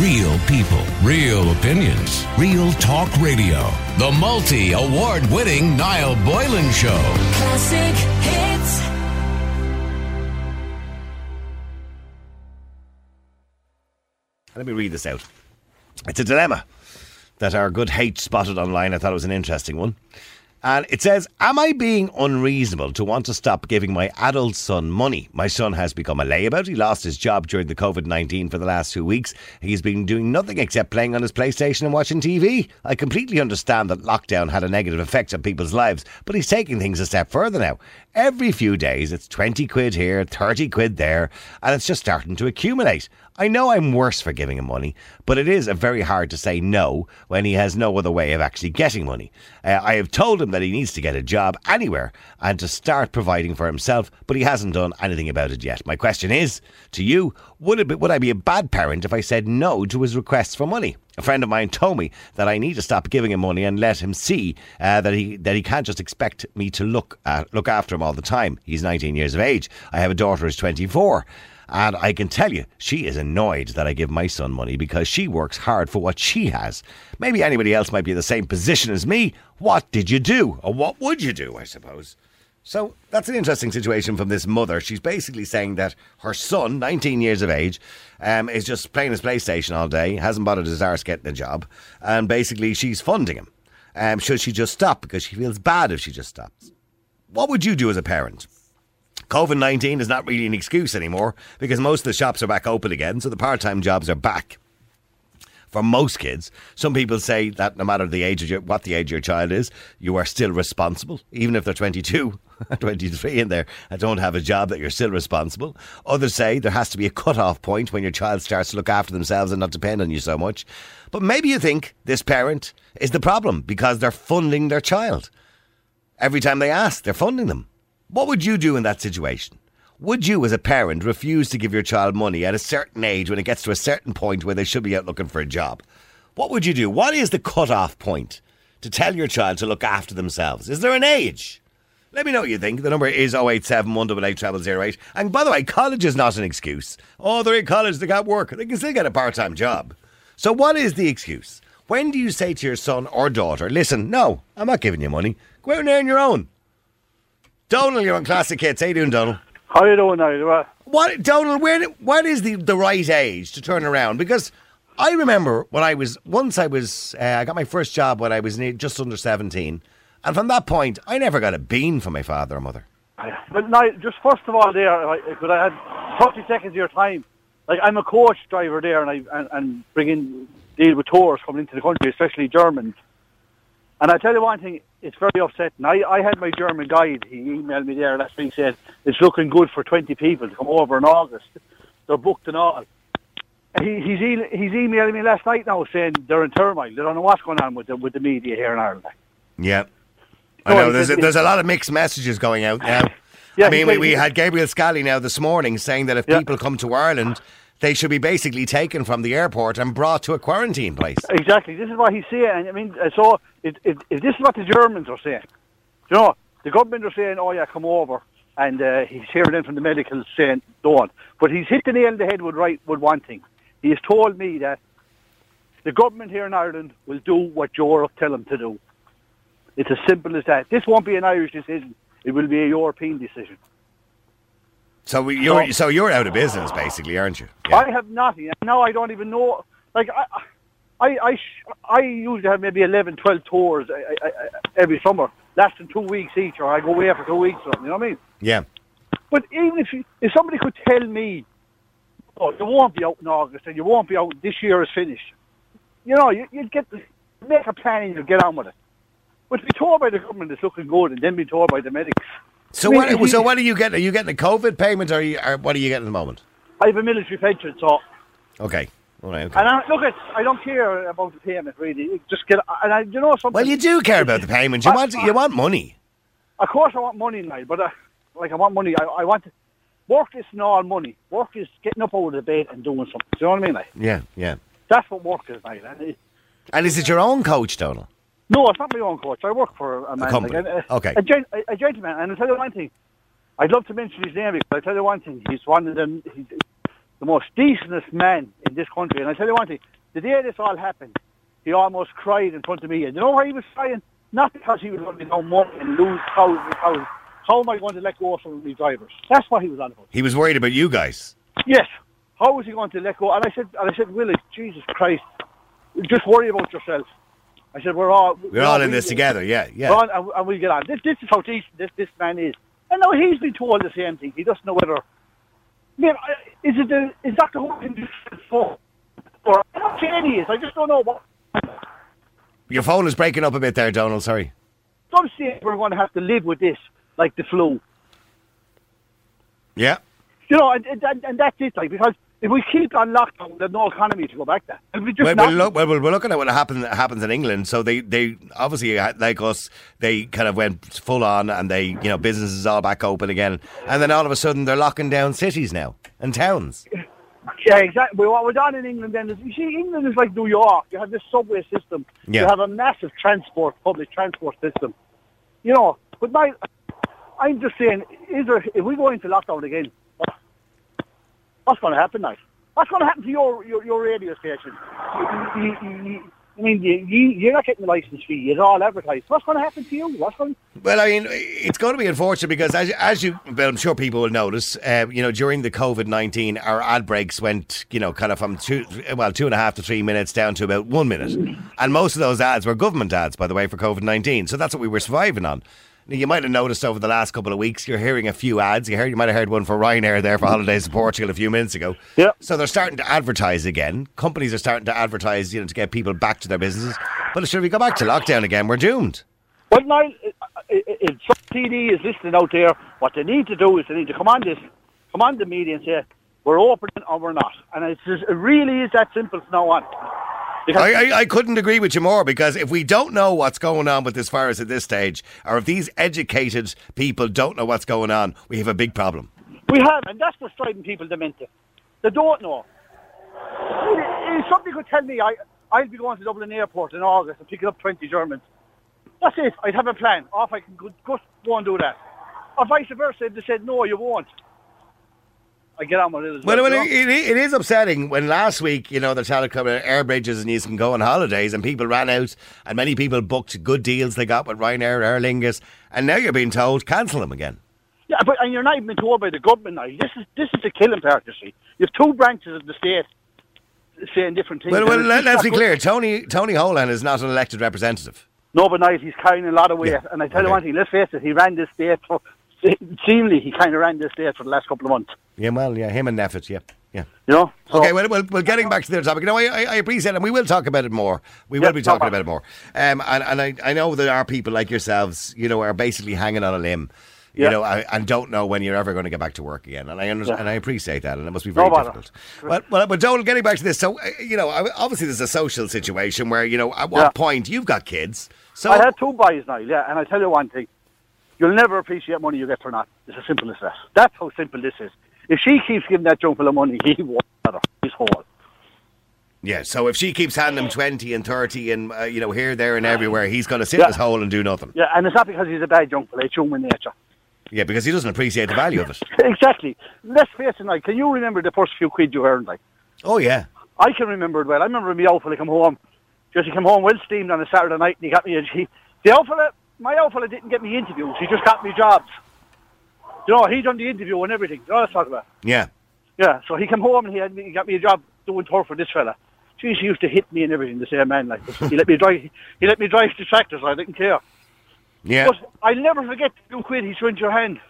Real people, real opinions, real talk radio. The multi award winning Niall Boylan Show. Classic hits. Let me read this out. It's a dilemma that our good H spotted online. I thought it was an interesting one. And it says, Am I being unreasonable to want to stop giving my adult son money? My son has become a layabout. He lost his job during the COVID 19 for the last two weeks. He's been doing nothing except playing on his PlayStation and watching TV. I completely understand that lockdown had a negative effect on people's lives, but he's taking things a step further now. Every few days, it's 20 quid here, 30 quid there, and it's just starting to accumulate. I know I'm worse for giving him money, but it is very hard to say no when he has no other way of actually getting money. Uh, I have told him that he needs to get a job anywhere and to start providing for himself, but he hasn't done anything about it yet. My question is to you: Would it be, would I be a bad parent if I said no to his requests for money? A friend of mine told me that I need to stop giving him money and let him see uh, that he that he can't just expect me to look uh, look after him all the time. He's 19 years of age. I have a daughter who's 24. And I can tell you, she is annoyed that I give my son money because she works hard for what she has. Maybe anybody else might be in the same position as me. What did you do? Or what would you do, I suppose? So that's an interesting situation from this mother. She's basically saying that her son, 19 years of age, um, is just playing his PlayStation all day, hasn't bothered his arse getting a job, and basically she's funding him. Um, should she just stop because she feels bad if she just stops? What would you do as a parent? COVID 19 is not really an excuse anymore because most of the shops are back open again, so the part time jobs are back. For most kids, some people say that no matter the age of your, what the age your child is, you are still responsible, even if they're 22, 23 in there and don't have a job, that you're still responsible. Others say there has to be a cut-off point when your child starts to look after themselves and not depend on you so much. But maybe you think this parent is the problem because they're funding their child. Every time they ask, they're funding them. What would you do in that situation? Would you, as a parent, refuse to give your child money at a certain age when it gets to a certain point where they should be out looking for a job? What would you do? What is the cut-off point to tell your child to look after themselves? Is there an age? Let me know what you think. The number is 087 188 08. And by the way, college is not an excuse. Oh, they're in college, they got work. They can still get a part time job. So, what is the excuse? When do you say to your son or daughter, listen, no, I'm not giving you money. Go out and earn your own? Donald, you're on Classic Hits. How you doing, Donald? How do you doing now? Well, What, Donald? Where? What is the the right age to turn around? Because I remember when I was once I was uh, I got my first job when I was just under seventeen, and from that point I never got a bean from my father or mother. But now, just first of all, there, like, because I had 30 seconds of your time. Like, I'm a coach driver there, and I and, and bring in deal with tours coming into the country, especially Germans. And I tell you one thing, it's very upsetting. I, I had my German guide. He emailed me there last week. Said it's looking good for 20 people to come over in August. They're booked and all. And He, he's e- he's emailing me last night now saying they're in turmoil. They don't know what's going on with the with the media here in Ireland. Yeah, I know. There's a, there's a lot of mixed messages going out now. Yeah, I mean, we, we had Gabriel Scally now this morning saying that if Yeah. people come to Ireland, they should be basically taken from the airport and brought to a quarantine place. Exactly. This is what he's saying. I mean, uh, so if, if, if this is what the Germans are saying, you know, the government are saying, "Oh yeah, come over," and uh, he's hearing in from the medicals saying, "Don't." But he's hit the nail on the head with right with one thing. He has told me that the government here in Ireland will do what Europe tell them to do. It's as simple as that. This won't be an Irish decision. It will be a European decision. So we, you're so you're out of business, basically, aren't you? I have nothing. Now I don't even know. Like I, I, I, sh- I usually have maybe 11, 12 tours I, I, I, every summer, lasting two weeks each, or I go away for two weeks. Or something, you know what I mean? Yeah. But even if you, if somebody could tell me, oh, you won't be out in August, and you won't be out. This year is finished. You know, you, you'd get the, make a plan and you get on with it. But to be told by the government it's looking good, and then be told by the medics. So I mean, what? So what are you getting? Are you getting a COVID payment, or, are you, or what are you getting at the moment? I have a military pension, so Okay. All right. Okay. And I, look, at, I don't care about the payment really. Just get, and I, you know something. Well, you do care about the payment. You I- want you want money. Of course, I want money now, but uh, like I want money. I, I want to, work is not all money. Work is getting up out of the bed and doing something. Do you know what I mean? Like Yeah. Yeah. that's what work is now. And it, And is it your own coach, Donald? No, it's not my own coach. I work for a man, company. like, a, uh, Okay. a, gen, a, a gentleman. And I'll tell you one thing. I'd love to mention his name but I'll tell you one thing. He's one of them. He's the most decentest men in this country. And I tell you one thing, the day this all happened, he almost cried in front of me. And you know why he was crying? Not because he was going to be no money and lose thousands and thousands. How am I going to let go of some of these drivers? That's what he was on about. He was worried about you guys. Yes. How was he going to let go? And I said, and I said, Willie, Jesus Christ, just worry about yourself. I said, we're all We're all in this together. Yeah, yeah. On, and, and we'll get on. This, this is how decent this, this man is. And now he's been told the same thing. He doesn't know whether. Man, I- is it the, is that the whole thing for? Or I'm not saying he is. I just don't know what. Your phone is breaking up a bit there, Donald. Sorry. Some say we're going to have to live with this, like the flu. Yeah. You know, and, and, and that's it. Like because if we keep on lockdown, there's no economy to go back. And we just Well, we're, look, well, we're looking at what happens happens in England. So they, they obviously uh, like us, they kind of went full on, and they you know businesses all back open again, and then all of a sudden they're locking down cities now and towns. Yeah, exactly. What we're done in England then is, you see, England is like New York. You have this subway system. Yeah. You have a massive transport, public transport system. You know, but my, I'm just saying, is there, if we go into lockdown again, what's going to happen now? What's going to happen to your, your, your radio station? You, you, you, I mean, you, you, you're not getting the license fee. It's all advertised. What's going to happen to you? What's going Well, I mean, it's going to be unfortunate because, as, as you, well, I'm sure people will notice, uh, you know, during the COVID 19, our ad breaks went, you know, kind of from two, well, two and a half to three minutes down to about one minute. And most of those ads were government ads, by the way, for COVID 19. So that's what we were surviving on. Now, You might have noticed over the last couple of weeks, you're hearing a few ads. You heard, you might have heard one for Ryanair there for holidays to Portugal a few minutes ago. Yeah. So they're starting to advertise again. Companies are starting to advertise, you know, to get people back to their businesses. But should we go back to lockdown again? We're doomed. But now, if some TD is listening out there, what they need to do is they need to come on this, come on the media and say we're opening or we're not, and it's just, it really is that simple from now on. I, I, I couldn't agree with you more because if we don't know what's going on with this virus at this stage, or if these educated people don't know what's going on, we have a big problem. we have, and that's what's driving people demented. They don't know. If somebody could tell me I I'll be going to Dublin Airport in August and picking up twenty Germans, that's it. I'd have a plan. Off I can go, go, go and do that. Or vice versa, if they said no, you won't. I get on with it as well. Well, well it, it, it is upsetting when last week, you know, they're telling uh, air bridges and you can go on holidays and people ran out and many people booked good deals they got with Ryanair, Aer Lingus, and now you're being told cancel them again. Yeah, but and you're not even told by the government now. This is this is the killing part. You see, you have two branches of the state saying different things. Well, well let, us be good. clear. Tony Tony Holohan is not an elected representative. No, but now he's carrying a lot of weight. Yeah, And I tell you okay. one thing. Let's face it. He ran this state for. Seemingly, he kind of ran this state for the last couple of months. Yeah, well, yeah, him and NPHET, yeah, yeah. You know. So- Okay, well, well, well, getting back to the topic, you know, I, I, I appreciate it, and we will talk about it more. We Yeah, will be talking about it more. Um, and and I, I know there are people like yourselves, you know, are basically hanging on a limb, you Yeah. know, and don't know when you're ever going to get back to work again. And I understand, Yeah. and I appreciate that, and it must be very bother. difficult. Well, well, but Donald, getting back to this, so uh, you know, obviously there's a social situation where you know, at what Yeah. point you've got kids, so I had two boys now, yeah, and I tell you one thing. You'll never appreciate money you get for not. It's as simple as that. That's how simple this is. If she keeps giving that junk full of money, he won't matter. He's whole. yeah. So if she keeps handing him twenty and thirty, and uh, you know, here, there, and everywhere, he's going to sit in his hole and do nothing. Yeah, and it's not because he's a bad junk full. It's human nature. Yeah, because he doesn't appreciate the value of it. exactly. Let's face it, like, can you remember the first few quid you earned, like? Oh yeah. I can remember it well. I remember me old fella come home. Just he come home well steamed on a Saturday night and he got me a he, the fella my old fella didn't get me interviews, he just got me jobs. You know, he done the interview and everything. You know what I'm talking about? Yeah. Yeah, so he come home and he had me, he got me a job doing tour for this fella. Jeez, he used to hit me and everything, the same man like he let me drive he let me drive the tractors, I didn't care. Yeah. But I'll never forget the few quid he threw into your hand.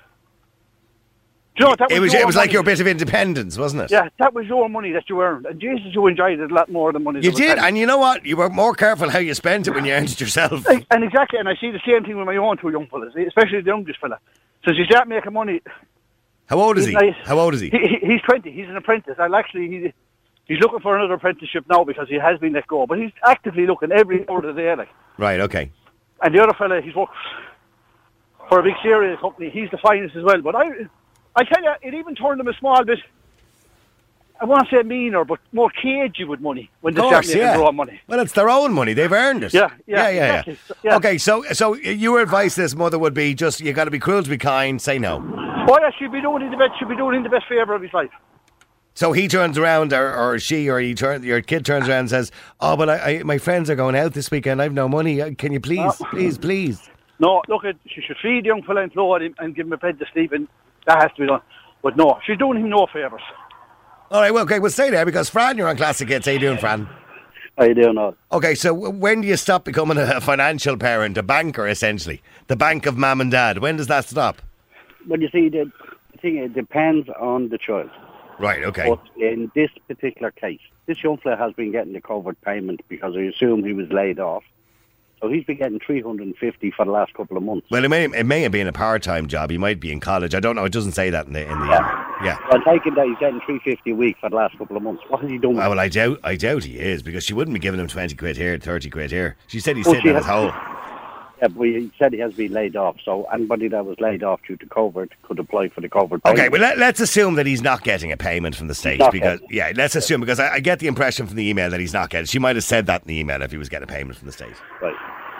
Do you know, that it was, it was like your bit of independence, wasn't it? Yeah, that was your money that you earned. And Jesus, you enjoyed it a lot more than money. You did, and you know what? You were more careful how you spent it when you earned it yourself. And exactly, and I see the same thing with my own two young fellas, especially the youngest fella. Since he start making money, How old is he? nice. How old is he? he, he he's 20, he's an apprentice. I'll actually, he, he's looking for another apprenticeship now because he has been let go. But he's actively looking every hour of the day. Like. Right. Okay. And the other fella, he's worked for a big cereal company. He's the finest as well. But I, I tell you, it even turned them a small bit, I want to say meaner, but more cagey with money when they start course, making yeah. their own money. Well, it's their own money. They've earned it. Yeah, yeah, yeah, yeah. exactly. So- yeah. Okay, so so your advice, this mother, would be just you got to be cruel to be kind. Say no. Oh yeah, she'd be doing the best. She'd be doing the best favour of his life. So he turns around, or, or she, or he turn, your kid turns around and says, "Oh, but I, I, my friends are going out this weekend. I've no money. Uh, Can you please, please, please?" No, look, at she should feed the young fella and clothe him and give him a bed to sleep in. That has to be done. But no, she's doing him no favours. All right, well, okay, we'll stay there because Fran, you're on Classic Hits. How you doing, Fran? How you doing, all? Okay, so when do you stop becoming a financial parent, a banker, essentially, the bank of mum and dad? When does that stop? Well, you see, the thing it depends on the child. Right. Okay. But in this particular case, this young fella has been getting the COVID payment because I assume he was laid off. So he's been getting 350 for the last couple of months. Well, it may it may have been a part time job. He might be in college. I don't know. It doesn't say that in the in the Yeah. yeah. So I'm taking that he's getting 350 a week for the last couple of months. What has he done? with Ah, well, I doubt I doubt he is because she wouldn't be giving him twenty quid here, thirty quid here. She said he's Well, sitting at his hole. But he said he has been laid off. So anybody that was laid off due to COVID could apply for the COVID. payment. Okay, well let, let's assume that he's not getting a payment from the state because getting. yeah, let's assume because I, I get the impression from the email that he's not getting. She might have said that in the email if he was getting a payment from the state. Right.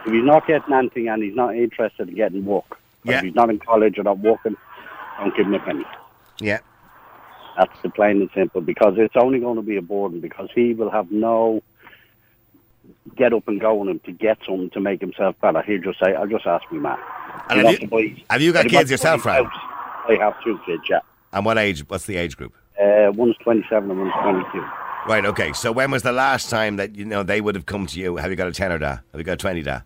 If he's not getting anything and he's not interested in getting work, Yeah. if he's not in college or not working, don't give him a penny. Yeah. That's the plain and simple because it's only going to be a burden because he will have no get up and go on him to get something to make himself better. He'll just say, I'll just ask me, man. And have you- have you got kids yourself, Fran? I have two kids, yeah. And what age? What's the age group? Uh, one's 27 and one's 22. Right. Okay. So when was the last time that you know they would have come to you? Have you got a ten or da? Have you got a twenty da?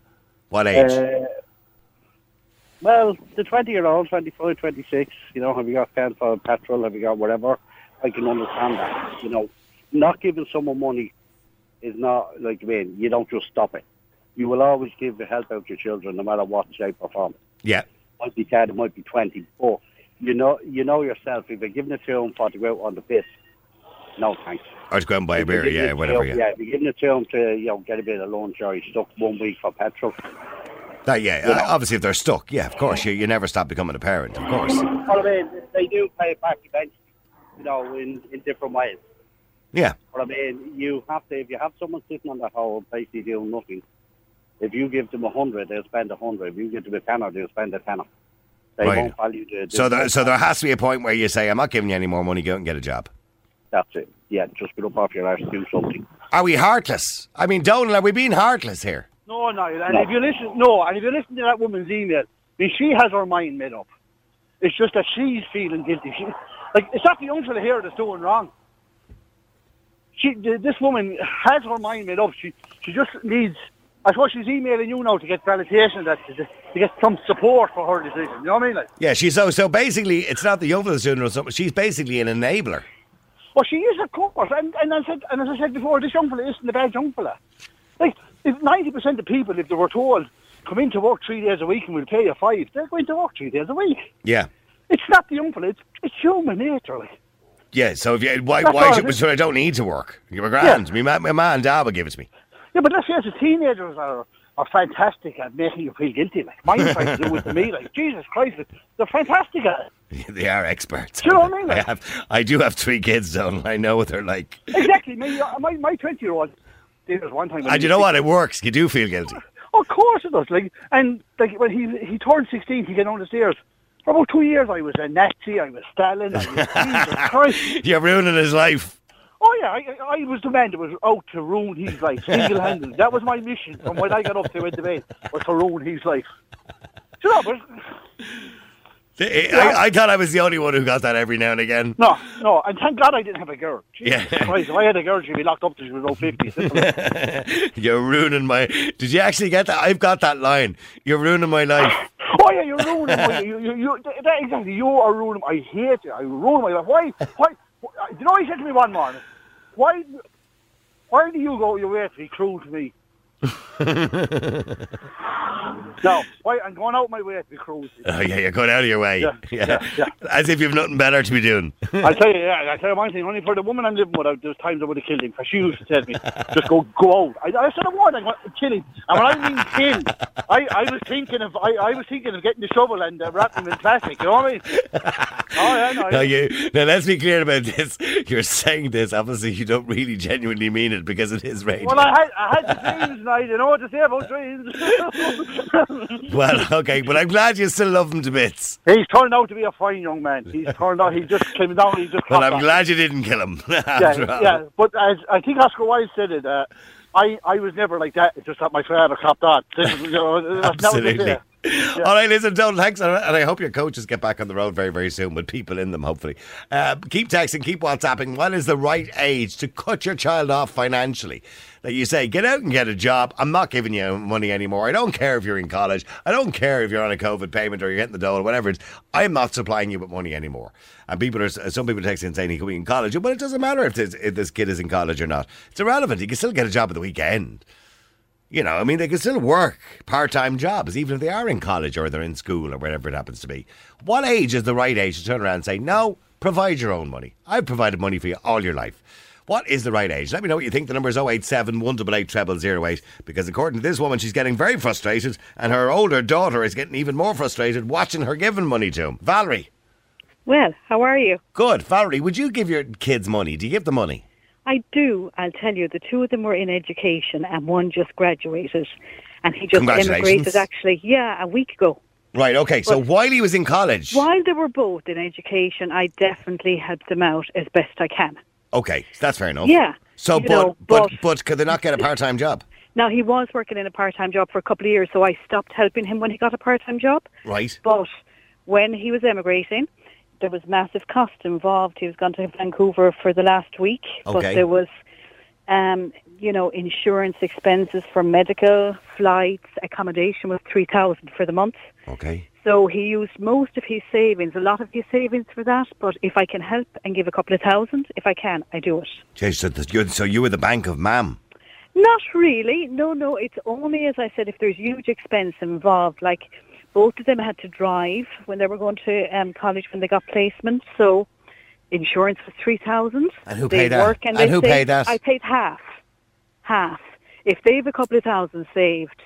What age? Uh, well, the 20 year old, 25, 26, you know, have you got pen for petrol, have you got whatever? I can understand that. You know, not giving someone money is not, like, I mean, you don't just stop it. You will always give the help out to your children, no matter what shape or form. yeah. might be 10, it might be 20, but you know, you know yourself, if you're giving it to them for to go out on the piss, no thanks. Or to go and buy a beer. Yeah. Whatever. Yeah. Yeah, if you're giving it to them to, you know, get a bit of lunch or he's stuck one week for petrol. That, yeah. You know. obviously, if they're stuck, yeah. Of course, you, you never stop becoming a parent. Of course. Well, I mean, they do pay it back eventually, you know, in, in different ways. Yeah. But I mean, you have to, if you have someone sitting on the hole basically doing nothing, if you give them a hundred, they'll spend a hundred. If you give them a tenner, they'll spend a tenner. They Right. won't value the. the So there, so there has to be a point where you say, "I'm not giving you any more money. Go out and get a job." That's it. Yeah, just get up off your arse, and do something. Are we heartless? I mean, Donald, are we being heartless here? No, no. And No. if you listen, no, and if you listen to that woman's email, I mean, she has her mind made up. It's just that she's feeling guilty. She, like, it's not the young fella here that's doing wrong. She, this woman has her mind made up. She, she just needs. I suppose she's emailing you now to get validation that to, to get some support for her decision. You know what I mean? Like, Yeah, she's so so basically, it's not the young fella's doing it. something. She's basically an enabler. Well, she is, of course. And, and, I said, and as I said before, this young fella isn't a bad young fella. Like, if 90% of people, if they were told, come in to work three days a week and we'll pay you five, they're going to work three days a week. Yeah, It's not the young fella, it's, it's human nature. Like. Yeah. So if you, why That's why should it so I don't need to work? You're grand. Me, ma- my man and dad will give it to me. Yeah, but let's face it, teenagers are, are fantastic at making you feel guilty. Like, mine tried to do it to me. Like, Jesus Christ, they're fantastic at it. they are experts. Do you know what I mean? I have, I do have three kids, Donald. I know what they're like. Exactly. Me, uh, my, my 20-year-old did it one time. And you know what? It works. You do feel guilty. Of course it does. Like, and like when he he turned sixteen, he get down the stairs. For about two years, I was a Nazi, I was Stalin, I was Jesus Christ. You're ruining his life. Oh yeah, I, I was the man that was out to ruin his life single-handed. that was my mission from when I got up to went to bed was to ruin his life. Know, but I, I thought I was the only one who got that every now and again. no, no, and thank God I didn't have a girl. Jesus Yeah. Christ, if I had a girl, she'd be locked up till she was about fifty. You're ruining my. Did you actually get that? I've got that line. You're ruining my life. Oh yeah, you're ruining my you, you, you, that, exactly. You are ruining. I hate you. I ruin my life. Why? Why? why you know, he said to me one morning, "Why? Why do you go your way to be cruel to me?" no, wait, I'm going out my way to be cruel. Oh yeah, you're going out of your way. Yeah, yeah, yeah. As if you've nothing better to be doing. I tell you, yeah, I tell you one thing. Only for the woman I'm living with, I- there's times I would have killed him. Because she used to tell me, just go, go out. I, I said a word, I'm going to kill him. And when I mean kill, I, I was thinking of, I, I was thinking of getting the shovel and uh, wrapping him in plastic. You know what I mean? Oh yeah, no. Now, you, now let's be clear about this. You're saying this, obviously you don't really genuinely mean it because it is radio. Well, I had, I had the dreams, I didn't know what to say about dreams. Well, okay, but I'm glad you still love him to bits. He's turned out to be a fine young man. He's turned out. He just came down. He just. Well, I'm on. glad you didn't kill him. Yeah, yeah. But as I think Oscar Wilde said it. Uh, I, I was never like that. It's just that my father copped on. This is, you that's not what they Absolutely. Say. All right, listen, Donald, thanks. And I hope your coaches get back on the road very, very soon with people in them, hopefully. Uh, keep texting, keep WhatsApping. What is the right age to cut your child off financially? That you say, get out and get a job. I'm not giving you money anymore. I don't care if you're in college. I don't care if you're on a COVID payment or you're getting the dole, whatever it is. I'm not supplying you with money anymore. And people are, some people texting saying he could be in college. But it doesn't matter if this, if this kid is in college or not. It's irrelevant. He can still get a job at the weekend. You know, I mean, they can still work part time jobs, even if they are in college or they're in school or wherever it happens to be. What age is the right age to turn around and say, no, provide your own money? I've provided money for you all your life. What is the right age? Let me know what you think. The number is 087 188 0008 because according to this woman, she's getting very frustrated and her older daughter is getting even more frustrated watching her giving money to him. Valerie. Well, how are you? Good. Valerie, would you give your kids money? Do you give them money? I do. I'll tell you, the two of them were in education, and one just graduated, and he just emigrated. Actually, yeah, a week ago. Right, okay. So But- while he was in college. While they were both in education, I definitely helped them out as best I can. Okay, that's fair enough. Yeah, So, but, know, but, but- but could they not get a part time job? Now he was working in a part-time job for a couple of years, so I stopped helping him when he got a part-time job. Right. But when he was emigrating, there was massive cost involved. He was gone to Vancouver for the last week, but there was, um, you know, insurance expenses for medical, flights, accommodation was three thousand for the month. Okay. So he used most of his savings, a lot of his savings for that. But if I can help and give a couple of thousand, if I can, I do it. Jeez, so, the, you- so you were the bank of mam. Not really. No, no. It's only, as I said, if there's huge expense involved. Like both of them had to drive when they were going to um, college when they got placement. So insurance was three thousand. And who they paid that? Work and, And they who saved- paid that? I paid half. Half. If they have a couple of thousand saved,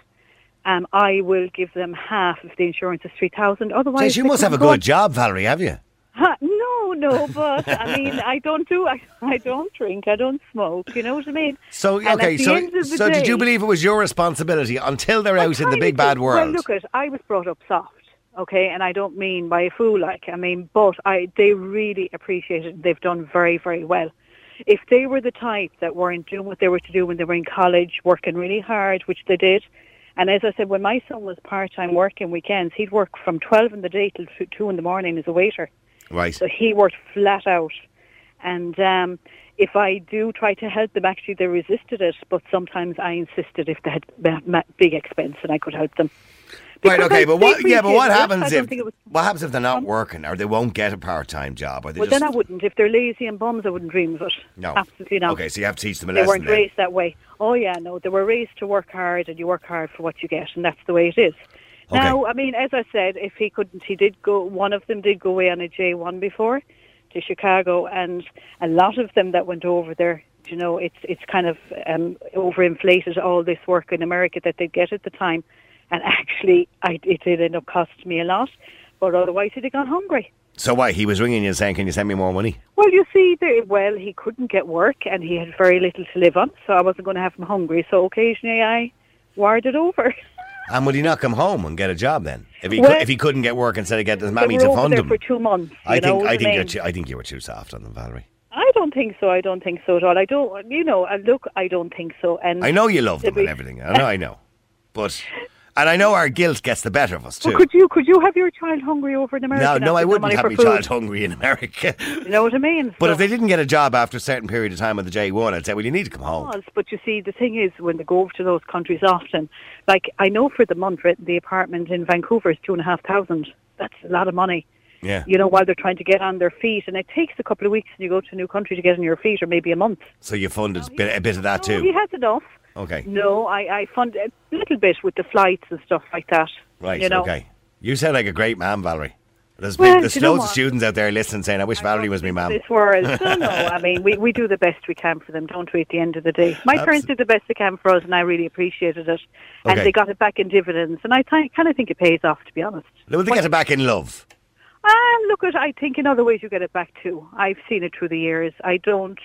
um, I will give them half if the insurance is three thousand. Otherwise, Jeez, you must have a couldn't go good job, Valerie, have you? Ha, no, no, but I mean, I don't do, I, I don't drink, I don't smoke. You know what I mean? So, And okay, so, end of the so did you believe it was your responsibility until they're I out in the big bad world? Well, look, at I was brought up soft, okay, and I don't mean by a fool like. I mean, but I they really appreciate it. They've done very, very well. If they were the type that weren't doing what they were to do when they were in college, working really hard, which they did, and as I said, when my son was part time working weekends, he'd work from twelve in the day till two- two in the morning as a waiter. Right. So he worked flat out. And um, if I do try to help them, actually they resisted it. But sometimes I insisted if they had big expense and I could help them. Right, okay, but what? Yeah, but what happens if was- what happens if they're not working or they won't get a part-time job or they Well, just then I wouldn't. If they're lazy and bums, I wouldn't dream of it. no, absolutely not. Okay, so you have to teach them a they lesson. They weren't then. raised that way. Oh yeah, no, they were raised to work hard, and you work hard for what you get, and that's the way it is. Okay. Now, I mean, as I said, if he couldn't, he did go. One of them did go away on a J one before to Chicago, and a lot of them that went over there. You know, it's it's kind of um, overinflated all this work in America that they get at the time, and actually, I, it did end up costing me a lot. But otherwise, he'd have gone hungry. So why? He was ringing you and saying, "Can you send me more money?" Well, you see, there, well, he couldn't get work and he had very little to live on, so I wasn't going to have him hungry. So occasionally I wired it over. And would he not come home and get a job then? If he Well- cou- if he couldn't get work instead of getting his mammy to fund him, for two months. I know think I think you're too, I think you were too soft on them, Valerie. I don't think so. I don't think so at all. I don't. You know, look, I don't think so. And I know you love them be- and everything. I know, I know, but and I know our guilt gets the better of us too. Well, could you could you have your child hungry over in America? no, no, I wouldn't have my food? child hungry in America. You know what I mean? But So- if they didn't get a job after a certain period of time with the J1, I'd say, well, you need to come home. but you see, the thing is, when they go over to those countries often, like I know for the month, the apartment in Vancouver is two and a half thousand. That's a lot of money. Yeah. You know, while they're trying to get on their feet, and it takes a couple of weeks, and you go to a new country to get on your feet, or maybe a month. So you funded a bit, a bit of that No, he too. has enough. Okay. No, I, I fund a little bit with the flights and stuff like that. Right. You know? Okay. You sound like a great man, Valerie. There's, Well, there's loads of students out there listening saying, I wish Valerie was my mum. This world. No, no. I mean, we, we do the best we can for them, don't we? At the end of the day, my parents Abso- did the best they can for us, and I really appreciated it. And Okay. they got it back in dividends, and I th- kind of think it pays off, to be honest. Will they get it back in love? Ah, look at. I think in other ways you get it back too. I've seen it through the years. I don't.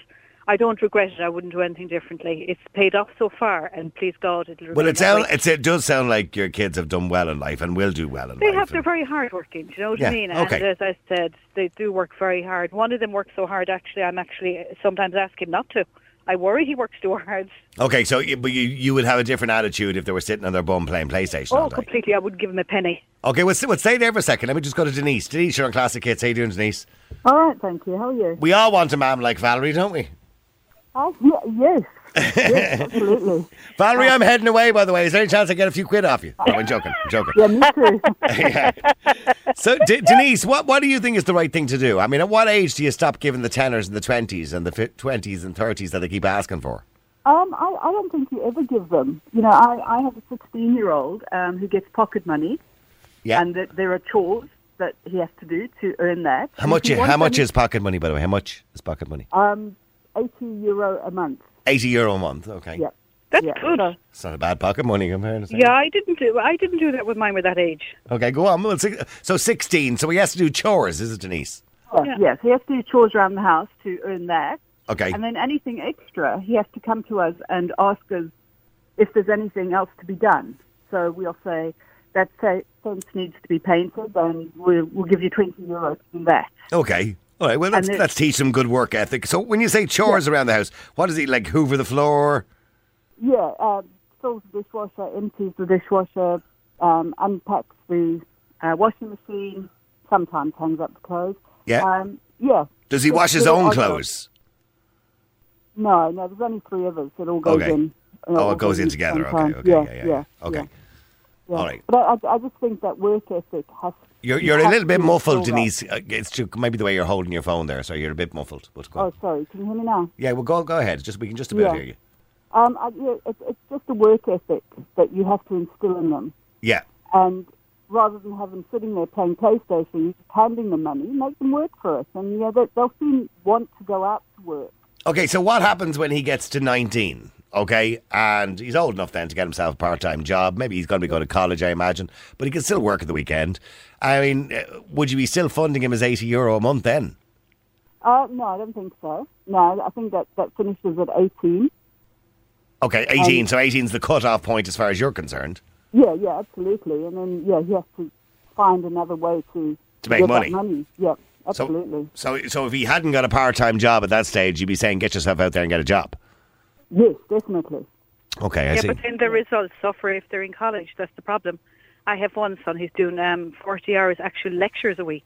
I don't regret it. I wouldn't do anything differently. It's paid off so far, and please God, it'll. Well, it, that sound, way. it's, it does sound like your kids have done well in life and will do well in They life. They have. They're very hardworking. Do you know what Yeah, I mean? okay. And as I said, they do work very hard. One of them works so hard. Actually, I'm actually sometimes ask him not to. I worry he works too hard. Okay, so you, but you, you would have a different attitude if they were sitting on their bum playing PlayStation all Oh, day. completely. I wouldn't give him a penny. Okay, well, st- well, stay there for a second. Let me just go to Denise. Denise, you're on Classic Hits. How are you doing, Denise? All right, thank you. How are you? We all want a mum like Valerie, don't we? Oh, yeah, yes, yes, absolutely. Valerie, I'm heading away, by the way. Is there any chance I get a few quid off you? No, I'm joking. I'm joking. Yeah, me too. Yeah. So, D- Denise, what, what do you think is the right thing to do? I mean, at what age do you stop giving the tenners and the 20s and the fi- 20s and 30s that they keep asking for? um, I, I don't think you ever give them. You know, I, I have a 16 year old um, who gets pocket money, Yeah. and that there are chores that he has to do to earn that. How much, how much is pocket money, by the way? How much is pocket money? Um, 80 euro a month. 80 euro a month. Okay. Yeah. That's yeah. good. It's not a bad pocket money compared to Yeah, I didn't do. I didn't do that with mine were that age. Okay, go on. Well, six- So 16. So he has to do chores, is it, Denise? yeah, Yeah. yes, he has to do chores around the house to earn that. Okay. And then anything extra, he has to come to us and ask us if there's anything else to be done. So we'll say that say, fence needs to be painted, and we'll, we'll give you 20 euros to do that. Okay. All right. Well, let's, let's teach him good work ethic. So when you say chores around the house, what is he like? Hoover the floor? Yeah, um, fills the dishwasher, empties the dishwasher, um, unpacks the uh, washing machine, sometimes hangs up the clothes. Yeah. Um, yeah. Does he wash his own clothes? No, no, there's only three of us. It all goes Okay. in. Oh, it goes in together. Okay. Okay. Yeah, Yeah. Yeah. yeah. Okay. yeah. All right. But I, I, I just think that work ethic has. You're, you you're a little bit muffled, that. Denise. Uh, It's ju- maybe the way you're holding your phone there, so you're a bit muffled. But. Oh, sorry. Can you hear me now? Yeah, well, go go ahead. Just we can just about Yeah. hear you. Um, I, yeah, it's, it's just a work ethic that you have to instill in them. Yeah. And rather than have them sitting there playing PlayStation, you just handing them money, make them work for us. And yeah, they, they'll soon want to go out to work. Okay, so what happens when he gets to 19? Okay, and he's old enough then to get himself a part time job. Maybe he's going to be going to college, I imagine, but he can still work at the weekend. I mean, uh, would you be still funding him as 80 euro a month then? Uh, no, I don't think so. No, I think that, that finishes at 18. Okay, 18. Um, so 18 is the cut off point as far as you're concerned. Yeah, yeah, absolutely. And then, yeah, he has to find another way to, To make money. Money. Yeah, So, absolutely. so, so if he hadn't got a part time job at that stage, you'd be saying, get yourself out there and get a job. Yes, definitely. Okay, I see. yeah, see. but then the results suffer if they're in college. That's the problem. I have one son who's doing um, 40 hours actual lectures a week,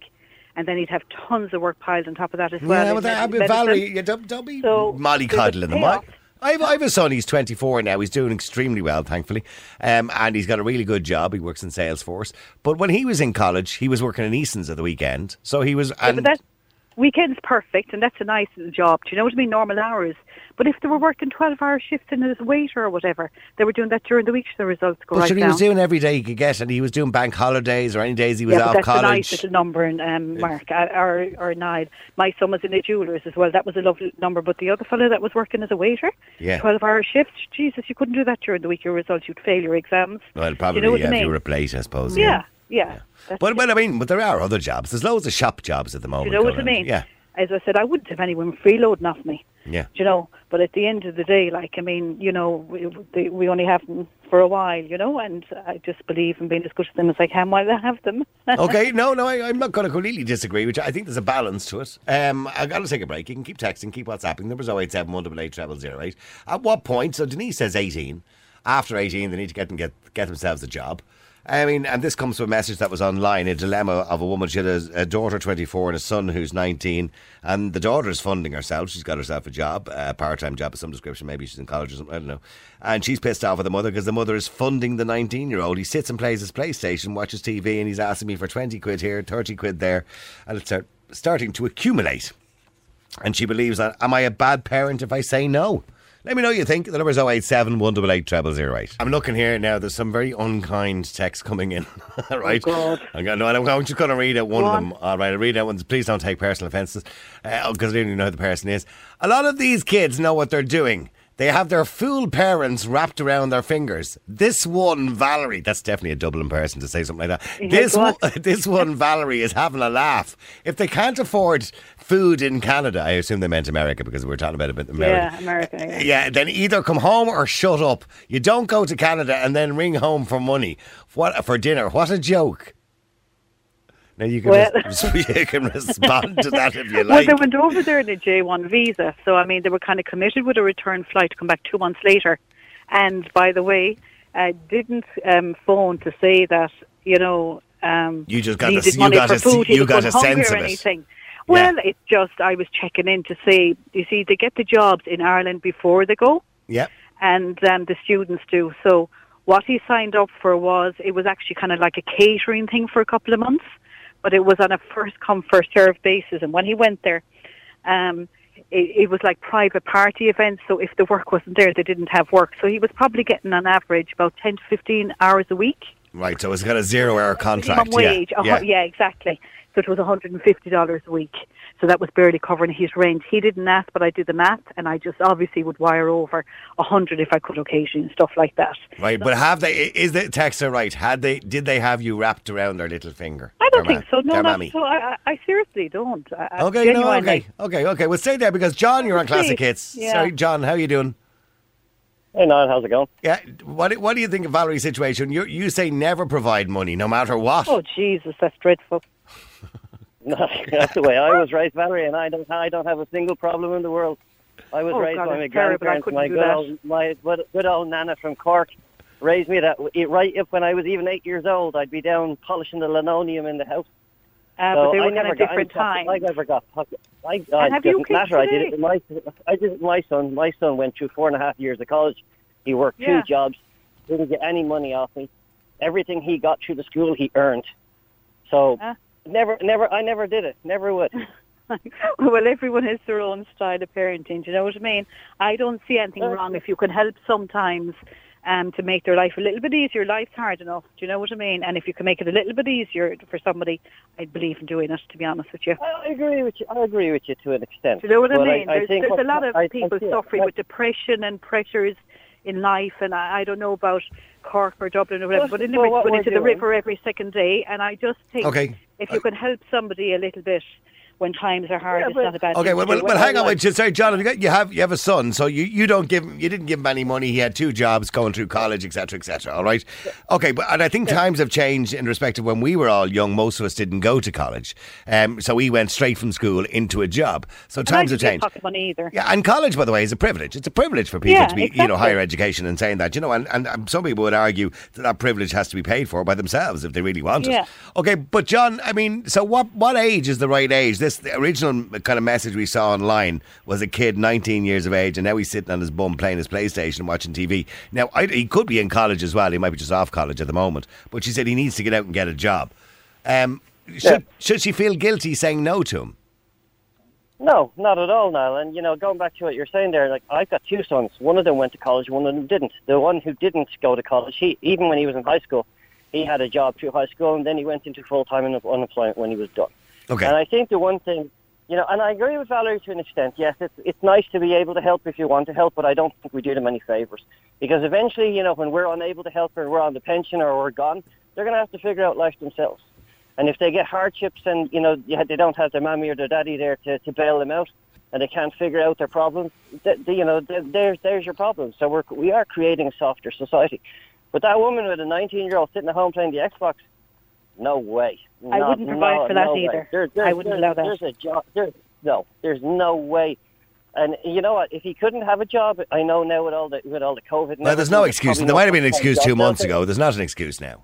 and then he'd have tons of work piled on top of that as well. yeah, in well, that, I mean. Valerie, you don't, don't be So, mollycoddling there's a them. I, I've, I have a son, he's 24 now. He's doing extremely well, thankfully. Um, and he's got a really good job. He works in Salesforce. But when he was in college, he was working in Eason's at the weekend. So he was. Yeah, And, but that weekend's perfect, and that's a nice little job. Do you know what I mean? Normal hours. But if they were working 12-hour shifts in as a waiter or whatever, they were doing that during the week. The results go but right sure, he down. was doing every day he could get. And he was doing bank holidays or any days he was yeah, but off that's a nice little number, in, um, Mark uh, or or Niall. My son was in a jeweller's as well. That was a lovely number. But the other fellow that was working as a waiter, Yeah. twelve-hour shifts. Jesus, you couldn't do that during the week. Your results, you'd fail your exams. well, probably, you know yeah, I if you mean? were a plate, I suppose. Yeah, yeah. That's But, but I mean, but there are other jobs. There's loads of shop jobs at the moment. you know what I on. mean? Yeah. As I said, I wouldn't have anyone freeloading off me. Yeah. Do you know? But at the end of the day, like I mean, you know, we, they, we only have them for a while, you know, and I just believe in being as good to them as I can while I have them. okay, no, no, I, I'm not going to completely disagree, which I think there's a balance to it. Um, I've got to take a break. You can keep texting, keep WhatsApping. Numbers 087 188 0008. At what point, so Denise says 18. After 18, they need to get and get, get themselves a job. I mean, and this comes from a message that was online, a dilemma of a woman. She had a, a daughter, 24, and a son who's 19. And the daughter is funding herself. She's got herself a job, a part time job of some description. Maybe she's in college or something. I don't know. And she's pissed off at the mother because the mother is funding the 19 year old. He sits and plays his PlayStation, watches TV, and he's asking me for 20 quid here, 30 quid there. And it's start, starting to accumulate. And she believes that, am I a bad parent if I say no? Let me know what you think. The number number's 087 188 0008. I'm looking here now. There's some very unkind texts coming in. right? Oh, God. I'm, gonna, no, I'm, I'm just going to read out one Go of on. them. All right, I'll read out one. Please don't take personal offences uh, because I don't even know who the person is. A lot of these kids know what they're doing. They have their fool parents wrapped around their fingers. This one, Valerie, that's definitely a Dublin person to say something like that. Yeah, this, one, this one, Valerie, is having a laugh. If they can't afford food in Canada, I assume they meant America because we were talking about America. Yeah, America. Yeah. Yeah, then either come home or shut up. You don't go to Canada and then ring home for money. What for dinner? What a joke! Now you can Well- res- you can respond to that if you like. Well, they went over there in a J1 visa, so I mean, they were kind of committed with a return flight to come back two months later. And by the way, I didn't um, phone to say that you know um, You just got a- you money got for a- food. he you got a hungry sense or of it. anything. Well, it's just I was checking in to say, you see, they get the jobs in Ireland before they go. yeah, and um, the students do. So what he signed up for was it was actually kind of like a catering thing for a couple of months, but it was on a first come first served basis. And when he went there, um, it, it was like private party events. So if the work wasn't there, they didn't have work. So he was probably getting on average about ten to fifteen hours a week right. So it's got a zero-hour contract. minimum wage. Yeah, hu- yeah. yeah, exactly. So it was $150 a week. So that was barely covering his rent. He didn't ask, but I did the math, and I just obviously would wire over a hundred if I could occasionally and stuff like that. Right, but have they? Is the texter right? Had they? Did they have you wrapped around their little finger? I don't Their think so. No, their not mammy? so. I, I I seriously don't. I, I Okay, no, genuinely. okay, okay, okay. Well, stay there because John, you're on Classic Hits. yeah. Sorry, John, how are you doing? Hey, Niall, how's it going? Yeah, what do- what do you think of Valerie's situation? You you say never provide money, no matter what. Oh Jesus, that's dreadful. That's the way I was raised, Valerie, and I don't, I don't have a single problem in the world. I was Oh, raised God, by my. I grandparents. My good old, my good, old nana from Cork raised me that right up when I was even eight years old. I'd be down polishing the linoleum in the house. Uh, so but they I were never kind of got different any. I never got pocket. I, And I have you matter. I did it with my. I did it with my son. My son went through four and a half years of college. He worked Yeah. two jobs. Didn't get any money off me. Everything he got through the school, he earned. So Huh? Never, never. I never did it. Never would. well, everyone has their own style of parenting. Do you know what I mean? I don't see anything wrong if you can help sometimes um, to make their life a little bit easier. Life's hard enough. Do you know what I mean? And if you can make it a little bit easier for somebody, I'd believe in doing it. To be honest with you. I agree with you. I agree with you to an extent. Do you know what I mean? there's think there's what- a lot of I- I people feel- suffering like- with depression and pressures in life, and I, I don't know about Cork or Dublin or whatever, Well, but in well, Limerick what going we're into the river every second day, and I just think Okay. If you can help somebody a little bit when times are hard, Yeah, it's not a bad Okay, well, well, well well, hang on. Wait, just sorry, John. You, got, you have you have a son, so you, you don't give him, you didn't give him any money. He had two jobs, going through college, etc., etc. All right, okay, but and I think times have changed in respect of when we were all young. Most of us didn't go to college, um, so we went straight from school into a job. So And times have changed. pocket money either. Yeah, and college, by the way, is a privilege. It's a privilege for people Yeah, to be, you know, higher education and saying that, you know, and, and um, some people would argue that that privilege has to be paid for by themselves if they really want it. Okay, but John, I mean, so what what age is the right age? This the original kind of message we saw online was a kid 19 years of age, and now he's sitting on his bum playing his PlayStation watching TV. Now, I, he could be in college as well. He might be just off college at the moment, but she said he needs to get out and get a job. Um, should, Yeah. should she feel guilty saying no to him? No, not at all, Niall. And you know, going back to what you're saying there, like I've got two sons. One of them went to college, one of them didn't. The one who didn't go to college, he even when he was in high school, he had a job through high school, and then he went into full time unemployment when he was done. Okay. And I think the one thing, you know, and I agree with Valerie to an extent. Yes, it's it's nice to be able to help if you want to help, but I don't think we do them any favors because eventually, you know, when we're unable to help or we're on the pension or we're gone, they're going to have to figure out life themselves. And if they get hardships and you know they don't have their mommy or their daddy there to, to bail them out, and they can't figure out their problems, th- you know, th- there's there's your problem. So we're we are creating a softer society. But that woman with a 19 year old sitting at home playing the Xbox, no way. I Not- wouldn't provide no- for that no either. There- I there's- wouldn't there's- allow that. There's a job. There's, no, there's no way. And you know what? If he couldn't have a job, I know now with all the with all the COVID. and Well, there's no excuse. There might have been an excuse two months ago. There's not an excuse now.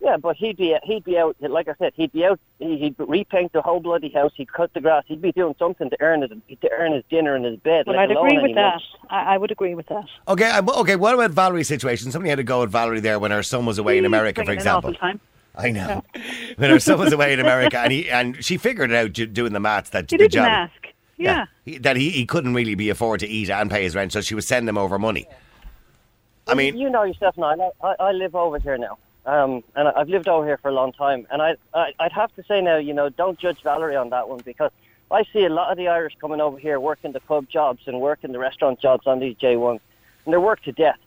Yeah, but he'd be he'd be out. Like I said, he'd be out. he- He'd repaint the whole bloody house. He'd cut the grass. He'd be doing something to earn his to earn his dinner in his bed. Well, I'd agree with any that. I, I would agree with that. Okay, okay. What about Valerie's situation? Somebody had to go with Valerie there when her son was away in America, for bringing an example. awful time. I know. when her son was away in America, and he and she figured it out doing the maths that He the didn't job, ask. Yeah. he, that he, he couldn't really be afford to eat and pay his rent, so she was sending him over money. I mean, you know yourself now. I, I, I live over here now, um, and I- I've lived over here for a long time. And I, I, I'd have to say now, you know, don't judge Valerie on that one because I see a lot of the Irish coming over here working the pub jobs and working the restaurant jobs on these J1s, and they're worked to death.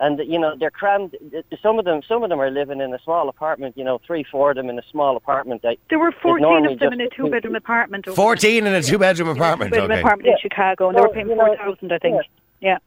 And you know they're crammed. Some of them, some of them are living in a small apartment. You know, three, four of them in a small apartment. They, There were 14 of them in a two-bedroom apartment. over 14 in a two bedroom apartment. Two-bedroom Okay. apartment in Yeah. Chicago, and they were paying you know, 4000 I think. Yeah.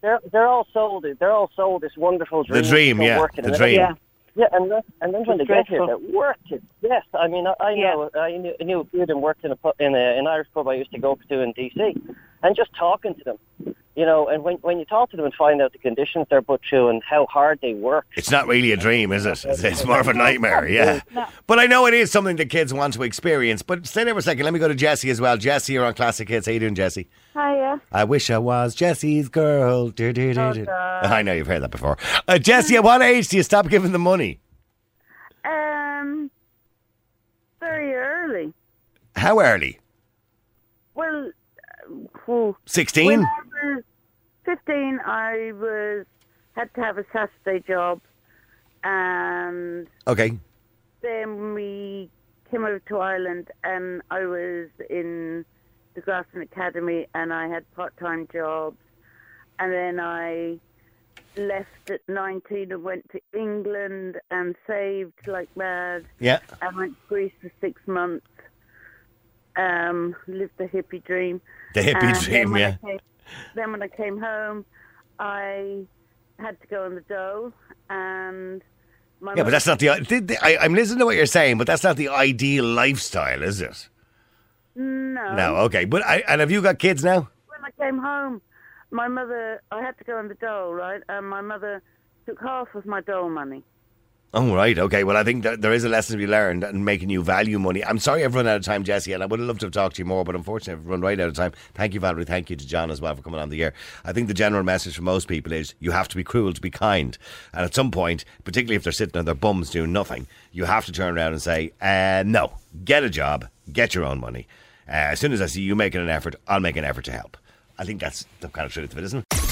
They're they're all sold. They're all sold this wonderful dream. The dream, yeah, working. the And dream. Yeah. Yeah, and then, and then when they It's get here, they work it. Yes, I mean, I, I know, I knew, I knew a few of them worked in a pub, in a, an Irish pub I used to go to in DC, and just talking to them, you know, and when when you talk to them and find out the conditions they're put through and how hard they work, It's not really a dream, is it? It's, it's more of a nightmare, yeah. But I know it is something that kids want to experience. But stay there for a second. Let me go to Jesse as well. Jesse, you're on Classic Hits. How you doing, Jesse? Hiya. I wish I was Jesse's girl. Do, do, do, Oh, do. God. I know you've heard that before. Uh, Jesse, at what age do you stop giving the money? Um, very early. How early? Well, whew. 16? when I was 15, I was had to have a Saturday job, and Okay. then we came over to Ireland, and I was in the Grafton Academy, and I had part-time jobs, and then I left at 19 and went to England and saved like mad. Yeah. I went to Greece for six months. Um, lived the hippie dream. The hippie And dream, when I yeah. came- then when I came home, I had to go on the dole, and my Yeah, but that's not the. I, I'm listening to what you're saying, but that's not the ideal lifestyle, is it? no. No, okay. But I, and have you got kids now? When I came home, my mother, I had to go on the dole, right? And my mother took half of my dole money. Oh, right. Okay. Well, I think that there is a lesson to be learned in making you value money. I'm sorry I've run out of time, Jesse, and I would have loved to have talked to you more, but unfortunately, I've run right out of time. Thank you, Valerie. Thank you to John as well for coming on the air. I think the general message for most people is you have to be cruel to be kind. And at some point, particularly if they're sitting on their bums doing nothing, you have to turn around and say, uh, no, get a job, get your own money. Uh, as soon as I see you making an effort, I'll make an effort to help. I think that's the kind of truth of it, isn't it?